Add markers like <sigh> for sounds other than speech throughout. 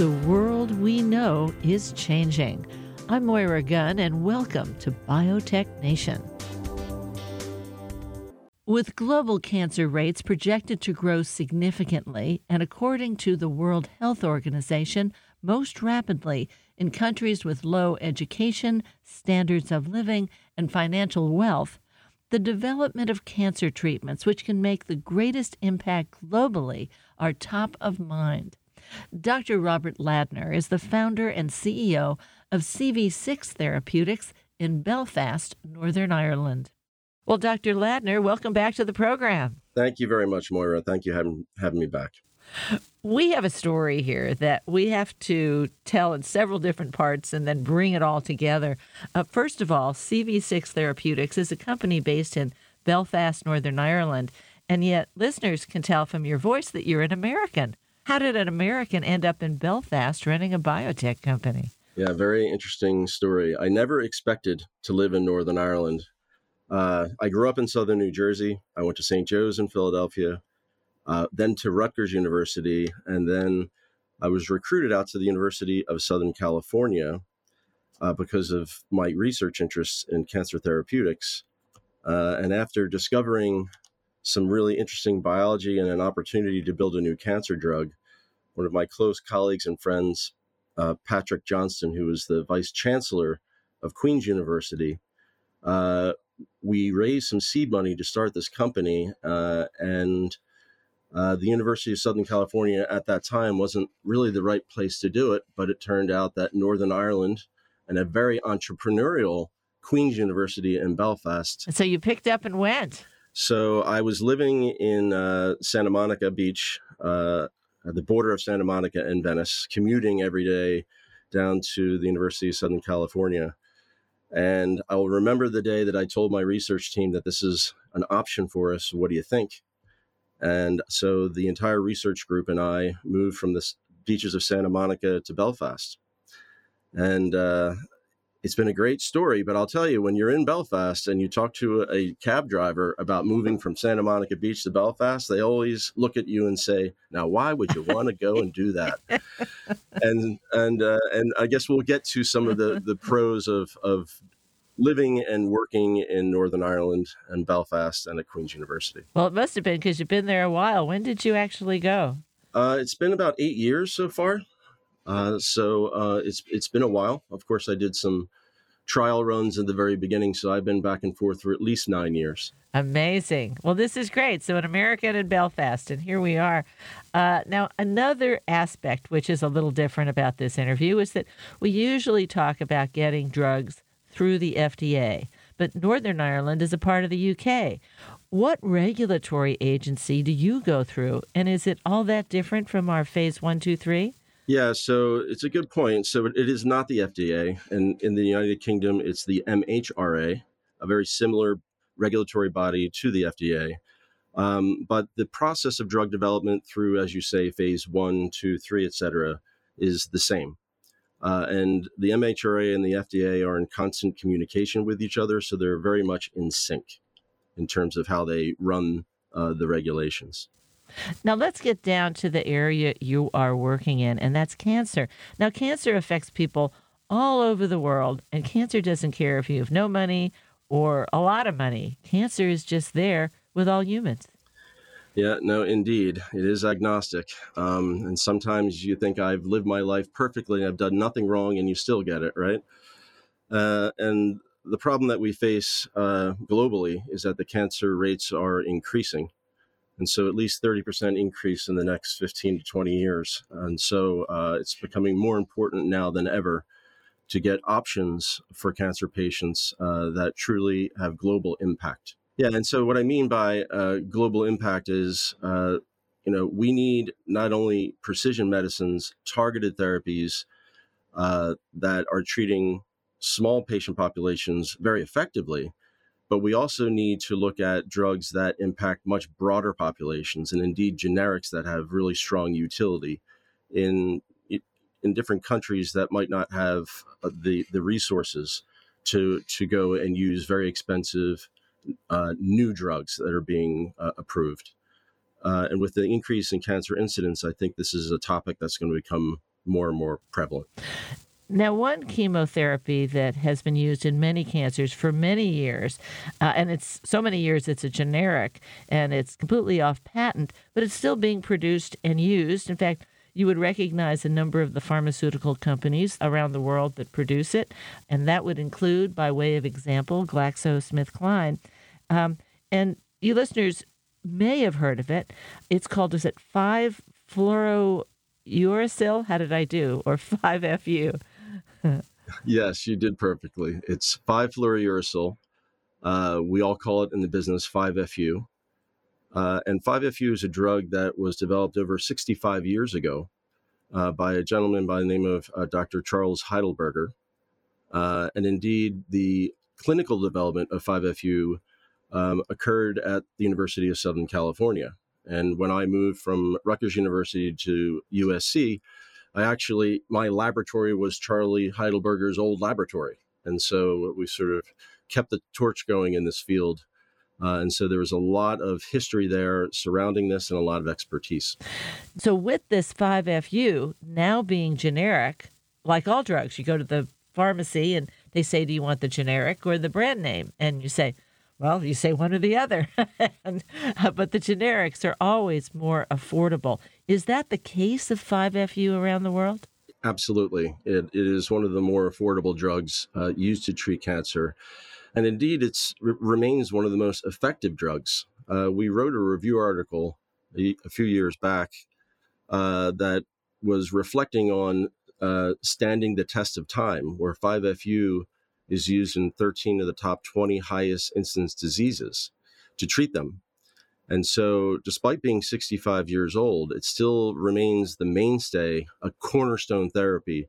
The world we know is changing. I'm Moira Gunn, and welcome to Biotech Nation. With global cancer rates projected to grow significantly, and according to the World Health Organization, most rapidly in countries with low education, standards of living, and financial wealth, the development of cancer treatments, which can make the greatest impact globally, are top of mind. Dr. Robert Ladner is the founder and CEO of CV6 Therapeutics in Belfast, Northern Ireland. Well, Dr. Ladner, welcome back to the program. Thank you very much, Moira. Thank you for having, having me back. We have a story here that we have to tell in several different parts and then bring it all together. Uh, first of all, CV6 Therapeutics is a company based in Belfast, Northern Ireland, and yet listeners can tell from your voice that you're an American. How did an American end up in Belfast running a biotech company? Yeah, very interesting story. I never expected to live in Northern Ireland. Uh, I grew up in southern New Jersey. I went to St. Joe's in Philadelphia, uh, then to Rutgers University, and then I was recruited out to the University of Southern California uh, because of my research interests in cancer therapeutics. Uh, and after discovering some really interesting biology and an opportunity to build a new cancer drug, one of my close colleagues and friends, uh, Patrick Johnston, who was the vice chancellor of Queen's University, uh, we raised some seed money to start this company, uh, and uh, the University of Southern California at that time wasn't really the right place to do it. But it turned out that Northern Ireland and a very entrepreneurial Queen's University in Belfast. And so you picked up and went. So I was living in uh, Santa Monica Beach, at the border of Santa Monica and Venice, commuting every day down to the University of Southern California. And I will remember the day that I told my research team that this is an option for us. What do you think? And so the entire research group and I moved from the beaches of Santa Monica to Belfast. And uh, it's been a great story, but I'll tell you, when you're in Belfast and you talk to a cab driver about moving from Santa Monica Beach to Belfast, they always look at you and say, "Now, why would you want to go and do that?" <laughs> and and uh, and I guess we'll get to some of the the pros of of living and working in Northern Ireland and Belfast and at Queen's University. Well, it must have been because you've been there a while. When did you actually go? Uh, it's been about eight years so far. Uh, so uh, it's it's been a while. Of course, I did some trial runs in the very beginning, so I've been back and forth for at least nine years. Amazing. Well, this is great. So, an American in Belfast, and here we are. Uh, now, another aspect which is a little different about this interview is that we usually talk about getting drugs through the FDA, but Northern Ireland is a part of the UK. What regulatory agency do you go through, and is it all that different from our phase one, two, three? Yeah, so it's a good point. So it is not the FDA, and in the United Kingdom, it's the MHRA, a very similar regulatory body to the FDA. Um, but the process of drug development through, as you say, phase one, two, three, et cetera, is the same. Uh, and the MHRA and the FDA are in constant communication with each other, so they're very much in sync in terms of how they run uh, the regulations. Now, let's get down to the area you are working in, and that's cancer. Now, cancer affects people all over the world, and cancer doesn't care if you have no money or a lot of money. Cancer is just there with all humans. Yeah, no, indeed. It is agnostic. Um, and sometimes you think I've lived my life perfectly I've done nothing wrong, and you still get it, right? Uh, and the problem that we face uh, globally is that the cancer rates are increasing and so at least 30% increase in the next 15 to 20 years. And so uh, it's becoming more important now than ever to get options for cancer patients uh, that truly have global impact. Yeah, and so what I mean by uh, global impact is, uh, you know, we need not only precision medicines, targeted therapies uh, that are treating small patient populations very effectively, but we also need to look at drugs that impact much broader populations and indeed generics that have really strong utility in in different countries that might not have uh, the the resources to to go and use very expensive uh, new drugs that are being uh, approved. Uh, and with the increase in cancer incidence, I think this is a topic that's going to become more and more prevalent. Now, one chemotherapy that has been used in many cancers for many years, uh, and it's so many years it's a generic and it's completely off patent, but it's still being produced and used. In fact, you would recognize a number of the pharmaceutical companies around the world that produce it, and that would include, by way of example, GlaxoSmithKline. Um, and you listeners may have heard of it. It's called, is it 5 fluorouracil? How did I do? Or 5FU? <laughs> yes, you did perfectly. It's 5 fluorouracil. Uh, we all call it in the business 5FU. Uh, and 5FU is a drug that was developed over 65 years ago uh, by a gentleman by the name of uh, Dr. Charles Heidelberger. Uh, and indeed, the clinical development of 5FU um, occurred at the University of Southern California. And when I moved from Rutgers University to USC, I actually, my laboratory was Charlie Heidelberger's old laboratory. And so we sort of kept the torch going in this field uh, and so there was a lot of history there surrounding this and a lot of expertise. So, with this 5FU now being generic, like all drugs, you go to the pharmacy and they say, Do you want the generic or the brand name? And you say, well, you say one or the other, <laughs> and, uh, but the generics are always more affordable. Is that the case of 5FU around the world? Absolutely. It, it is one of the more affordable drugs uh, used to treat cancer and indeed, it remains one of the most effective drugs. Uh, we wrote a review article a, a few years back uh, that was reflecting on uh, standing the test of time, where 5FU is used in 13 of the top 20 highest incidence diseases to treat them. And so, despite being 65 years old, it still remains the mainstay, a cornerstone therapy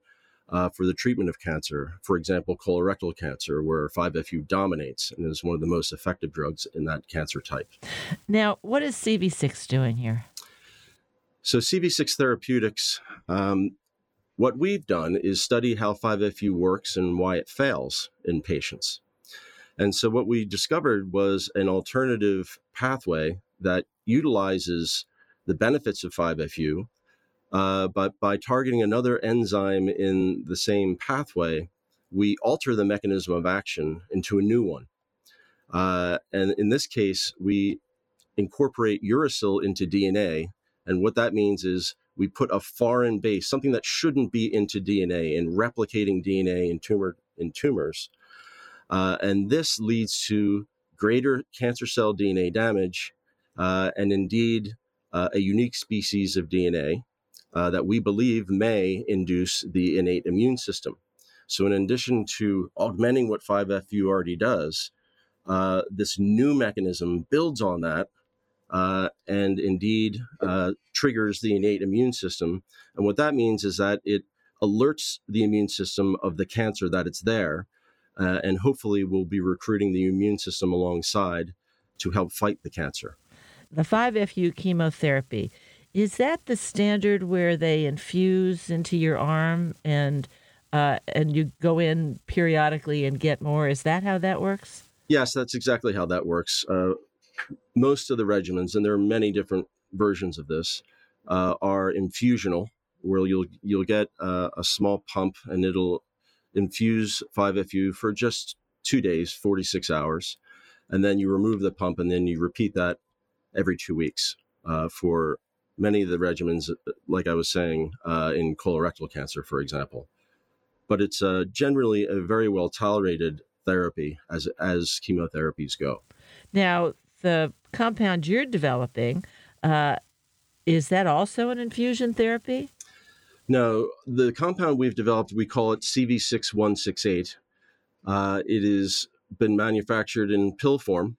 uh, for the treatment of cancer. For example, colorectal cancer, where 5FU dominates and is one of the most effective drugs in that cancer type. Now, what is CV6 doing here? So, CV6 Therapeutics, um, what we've done is study how 5FU works and why it fails in patients. And so, what we discovered was an alternative pathway that utilizes the benefits of 5FU uh, but by targeting another enzyme in the same pathway, we alter the mechanism of action into a new one. Uh, and in this case, we incorporate uracil into DNA. And what that means is we put a foreign base, something that shouldn't be into DNA, in replicating DNA in tumor in tumors. Uh, and this leads to greater cancer cell DNA damage, uh, and indeed uh, a unique species of DNA uh, that we believe may induce the innate immune system. So, in addition to augmenting what 5FU already does, uh, this new mechanism builds on that uh, and indeed uh, triggers the innate immune system. And what that means is that it alerts the immune system of the cancer that it's there. Uh, and hopefully, we'll be recruiting the immune system alongside to help fight the cancer. The 5FU chemotherapy is that the standard where they infuse into your arm and uh, and you go in periodically and get more? Is that how that works? Yes, that's exactly how that works. Uh, most of the regimens, and there are many different versions of this, uh, are infusional, where you'll you'll get uh, a small pump and it'll infuse 5FU for just two days, 46 hours, and then you remove the pump and then you repeat that every two weeks uh, for many of the regimens, uh, like I was saying, uh, in colorectal cancer, for example. But it's generally a very well tolerated therapy as as chemotherapies go. Now, the compound you're developing uh, is that also an infusion therapy? No, the compound we've developed, we call it CV6168. Uh, it has been manufactured in pill form.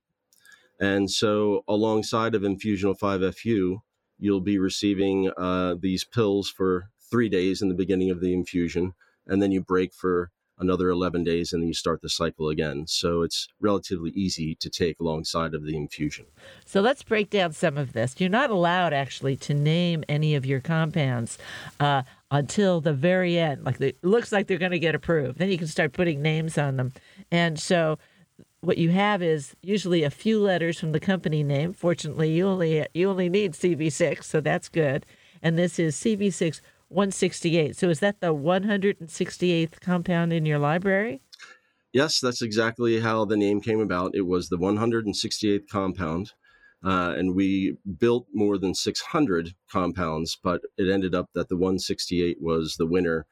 And so, alongside of infusional 5FU, you'll be receiving uh, these pills for three days in the beginning of the infusion, and then you break for another 11 days and then you start the cycle again. So it's relatively easy to take alongside of the infusion. So let's break down some of this. You're not allowed actually to name any of your compounds uh, until the very end. Like it looks like they're going to get approved. Then you can start putting names on them. And so what you have is usually a few letters from the company name. Fortunately, you only you only need CV6, so that's good. And this is CV6 168. So is that the 168th compound in your library? Yes, that's exactly how the name came about. It was the 168th compound. Uh, and we built more than 600 compounds, but it ended up that the 168 was the winner,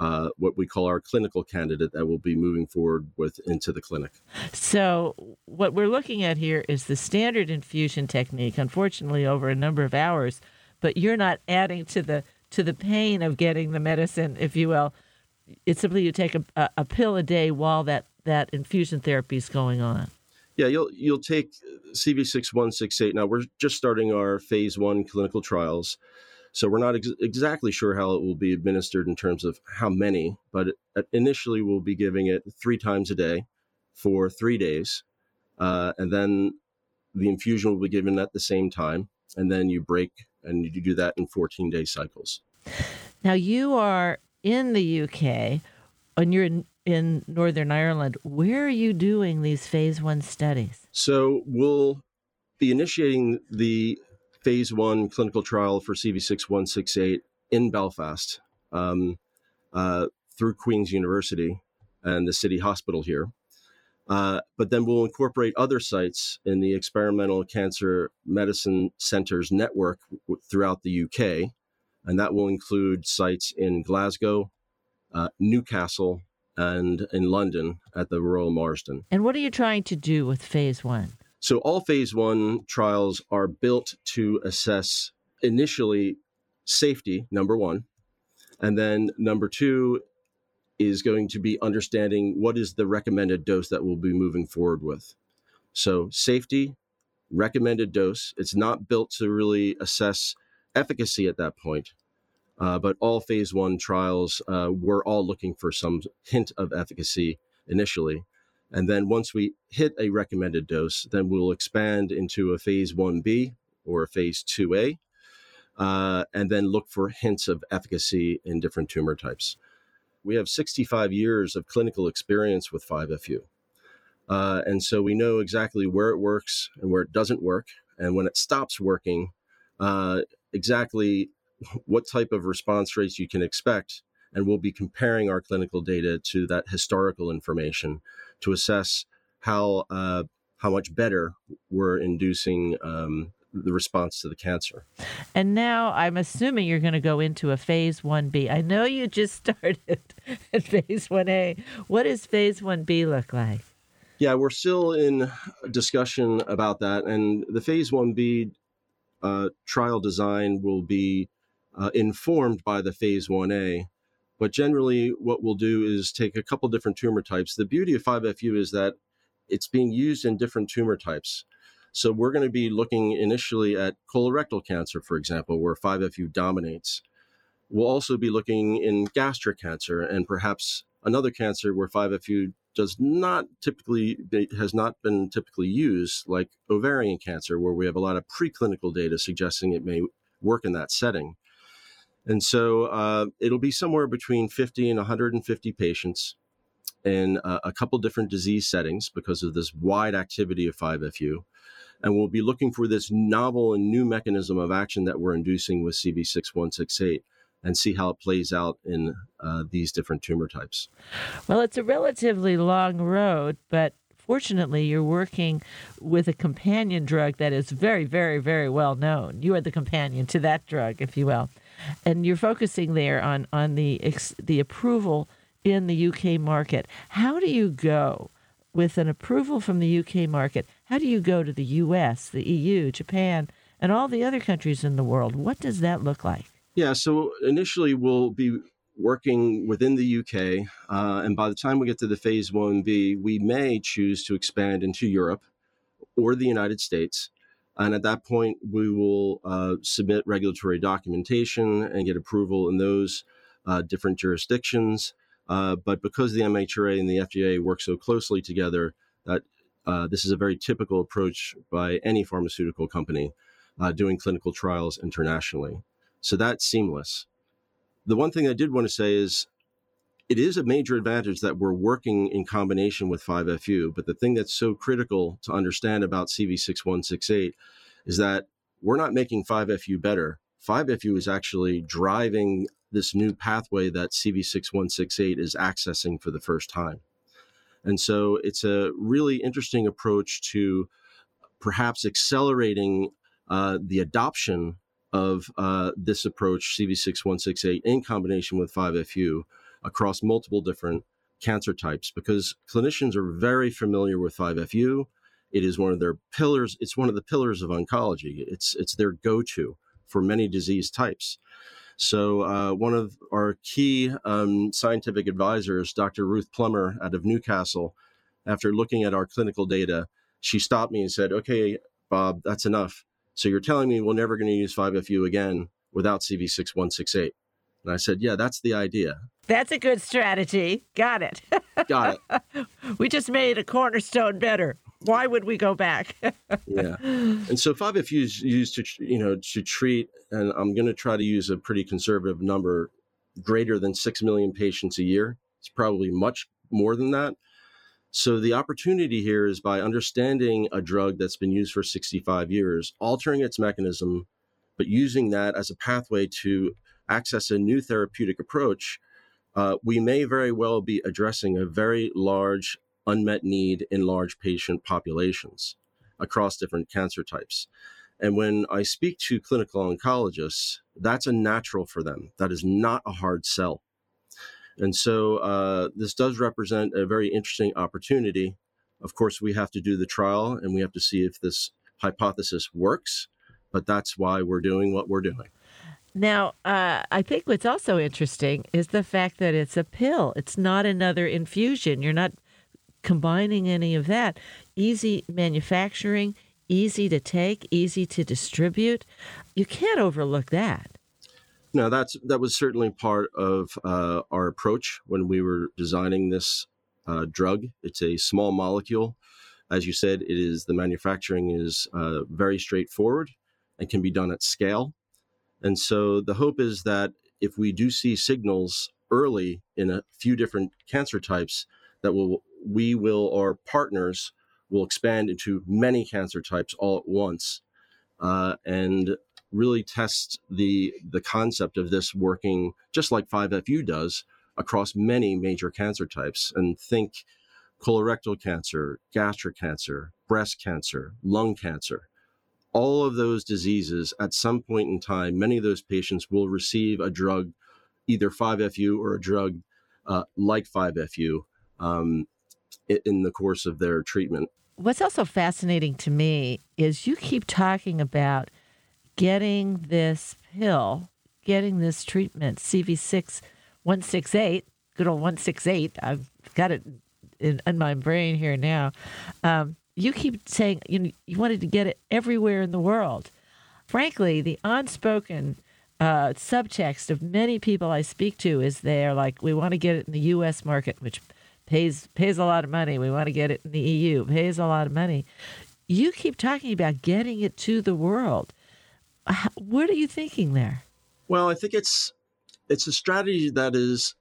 uh, what we call our clinical candidate that will be moving forward with into the clinic. So, what we're looking at here is the standard infusion technique, unfortunately, over a number of hours, but you're not adding to the to the pain of getting the medicine, if you will. It's simply you take a, a, pill a day while that, that infusion therapy is going on. Yeah, you'll you'll take CV6168. Now we're just starting our phase one clinical trials, so we're not ex- exactly sure how it will be administered in terms of how many. But initially, we'll be giving it three times a day for three days, uh, and then the infusion will be given at the same time, and then you break and you do that in 14 day cycles. Now you are in the UK, and you're in in Northern Ireland. Where are you doing these phase one studies? So we'll be initiating the phase one clinical trial for CV6168 in Belfast um, uh, through Queen's University and the City Hospital here. Uh, but then we'll incorporate other sites in the Experimental Cancer Medicine Centres network w- throughout the UK. And that will include sites in Glasgow, uh, Newcastle, and in London at the Royal Marsden. And what are you trying to do with phase one? So, all phase one trials are built to assess initially safety, number one. And then number two is going to be understanding what is the recommended dose that we'll be moving forward with. So, safety, recommended dose. It's not built to really assess efficacy at that point. Uh, but all phase one trials uh, were all looking for some hint of efficacy initially. And then once we hit a recommended dose, then we'll expand into a phase 1B or a phase 2A, uh, and then look for hints of efficacy in different tumor types. We have 65 years of clinical experience with 5FU. Uh, and so we know exactly where it works and where it doesn't work. And when it stops working, uh, exactly what type of response rates you can expect. And we'll be comparing our clinical data to that historical information to assess how uh, how much better we're inducing um, the response to the cancer. And now I'm assuming you're going to go into a phase 1B. I know you just <laughs> started at phase 1A. What does phase 1B look like? Yeah, we're still in discussion about that. And the phase 1B uh, trial design will be uh, informed by the phase 1A. But generally, what we'll do is take a couple different tumor types. The beauty of 5FU is that it's being used in different tumor types. So we're going to be looking initially at colorectal cancer, for example, where 5FU dominates. We'll also be looking in gastric cancer and perhaps another cancer where 5FU does not typically has not been typically used, like ovarian cancer, where we have a lot of preclinical data suggesting it may work in that setting. And so uh, it'll be somewhere between 50 and 150 patients in uh, a couple different disease settings because of this wide activity of 5FU. And we'll be looking for this novel and new mechanism of action that we're inducing with CV6168 and see how it plays out in uh, these different tumor types. Well, it's a relatively long road, but fortunately, you're working with a companion drug that is very, very, very well known. You are the companion to that drug, if you will and you're focusing there on on the the approval in the UK market. How do you go with an approval from the UK market? How do you go to the US, the EU, Japan, and all the other countries in the world? What does that look like? Yeah, so initially we'll be working within the UK, uh, and by the time we get to the phase 1B, we may choose to expand into Europe or the United States. And at that point, we will uh, submit regulatory documentation and get approval in those uh, different jurisdictions. Uh, but because the MHRA and the FDA work so closely together, that uh, this is a very typical approach by any pharmaceutical company uh, doing clinical trials internationally. So that's seamless. The one thing I did want to say is it is a major advantage that we're working in combination with 5FU. But the thing that's so critical to understand about CV6168 is that we're not making 5FU better. 5FU is actually driving this new pathway that CV6168 is accessing for the first time. And so it's a really interesting approach to perhaps accelerating uh, the adoption of uh, this approach, CV6168, in combination with 5FU across multiple different cancer types, because clinicians are very familiar with 5FU. It is one of their pillars. It's one of the pillars of oncology. It's it's their go-to for many disease types. So uh, one of our key um, scientific advisors, Dr. Ruth Plummer out of Newcastle, after looking at our clinical data, she stopped me and said, "Okay, Bob, that's enough. So you're telling me we're never going to use 5FU again without CV6168?" And I said, "Yeah, that's the idea." That's a good strategy. Got it. Got it. <laughs> we just made a cornerstone better. Why would we go back? yeah. <laughs> And so 5FU is used to, you know, to treat, and I'm going to try to use a pretty conservative number, greater than 6 million patients a year. It's probably much more than that. So the opportunity here is by understanding a drug that's been used for 65 years, altering its mechanism, but using that as a pathway to access a new therapeutic approach uh, we may very well be addressing a very large unmet need in large patient populations across different cancer types. And when I speak to clinical oncologists, that's a natural for them. That is not a hard sell. And so uh, this does represent a very interesting opportunity. Of course, we have to do the trial and we have to see if this hypothesis works, but that's why we're doing what we're doing. Now, uh, I think what's also interesting is the fact that it's a pill. It's not another infusion. You're not combining any of that. Easy manufacturing, easy to take, easy to distribute. You can't overlook that. No, that's that was certainly part of uh, our approach when we were designing this uh, drug. It's a small molecule, as you said. It is the manufacturing is uh, very straightforward and can be done at scale. And so the hope is that if we do see signals early in a few different cancer types, that will we will our partners will expand into many cancer types all at once, uh, and really test the the concept of this working just like 5FU does across many major cancer types. And think colorectal cancer, gastric cancer, breast cancer, lung cancer all of those diseases at some point in time, many of those patients will receive a drug, either 5FU or a drug uh, like 5FU, um, in the course of their treatment. What's also fascinating to me is you keep talking about getting this pill, getting this treatment, CV6 168, good old 168. I've got it in, in my brain here now. Um, you keep saying you, you wanted to get it everywhere in the world. Frankly, the unspoken uh, subtext of many people I speak to is they're like, we want to get it in the U.S. market, which pays pays a lot of money. We want to get it in the EU, pays a lot of money. You keep talking about getting it to the world. What are you thinking there? Well, I think it's it's a strategy that is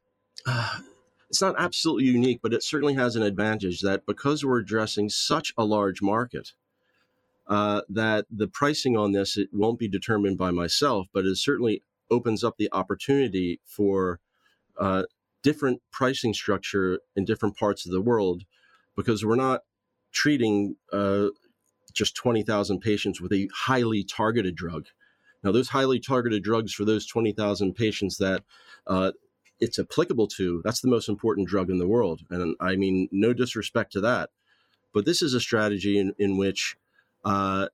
uh, it's not absolutely unique, but it certainly has an advantage that because we're addressing such a large market, uh, that the pricing on this it won't be determined by myself, but it certainly opens up the opportunity for uh, different pricing structure in different parts of the world, because we're not treating uh, just 20,000 patients with a highly targeted drug. Now, those highly targeted drugs for those 20,000 patients that uh, it's applicable to, that's the most important drug in the world. And I mean, no disrespect to that. But this is a strategy in, in which, uh,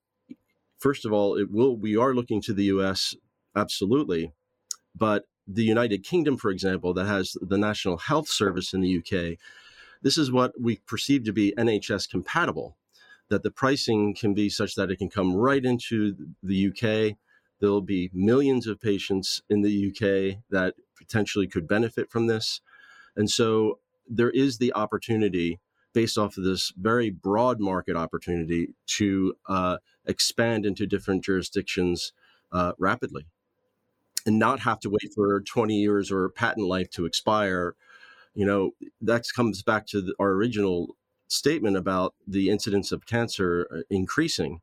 first of all, it will we are looking to the US, absolutely. But the United Kingdom, for example, that has the National Health Service in the UK, this is what we perceive to be NHS compatible, that the pricing can be such that it can come right into the UK. There'll be millions of patients in the UK that potentially could benefit from this. And so there is the opportunity, based off of this very broad market opportunity, to uh, expand into different jurisdictions uh, rapidly and not have to wait for 20 years or patent life to expire. You know, that comes back to the, our original statement about the incidence of cancer uh, increasing.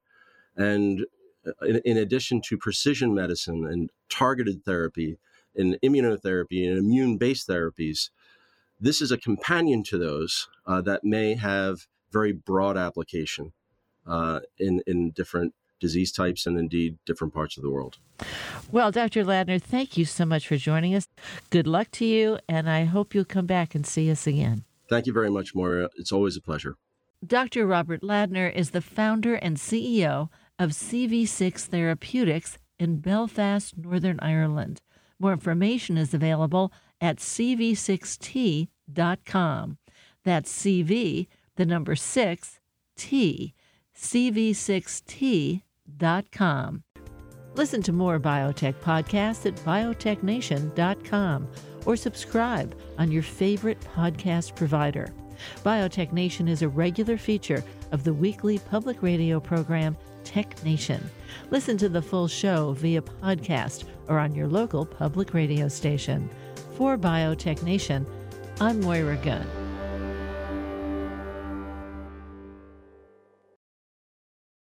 And uh, in, in addition to precision medicine and targeted therapy, and immunotherapy and immune based therapies. This is a companion to those uh, that may have very broad application uh, in, in different disease types and indeed different parts of the world. Well, Dr. Ladner, thank you so much for joining us. Good luck to you, and I hope you'll come back and see us again. Thank you very much, Moira. It's always a pleasure. Dr. Robert Ladner is the founder and CEO of CV6 Therapeutics in Belfast, Northern Ireland. More information is available at cv6t.com. That's CV, the number 6, T, cv6t.com. Listen to more biotech podcasts at biotechnation.com or subscribe on your favorite podcast provider. Biotech Nation is a regular feature of the weekly public radio program Tech Nation. Listen to the full show via podcast or on your local public radio station. For Biotech Nation, I'm Moira Gunn.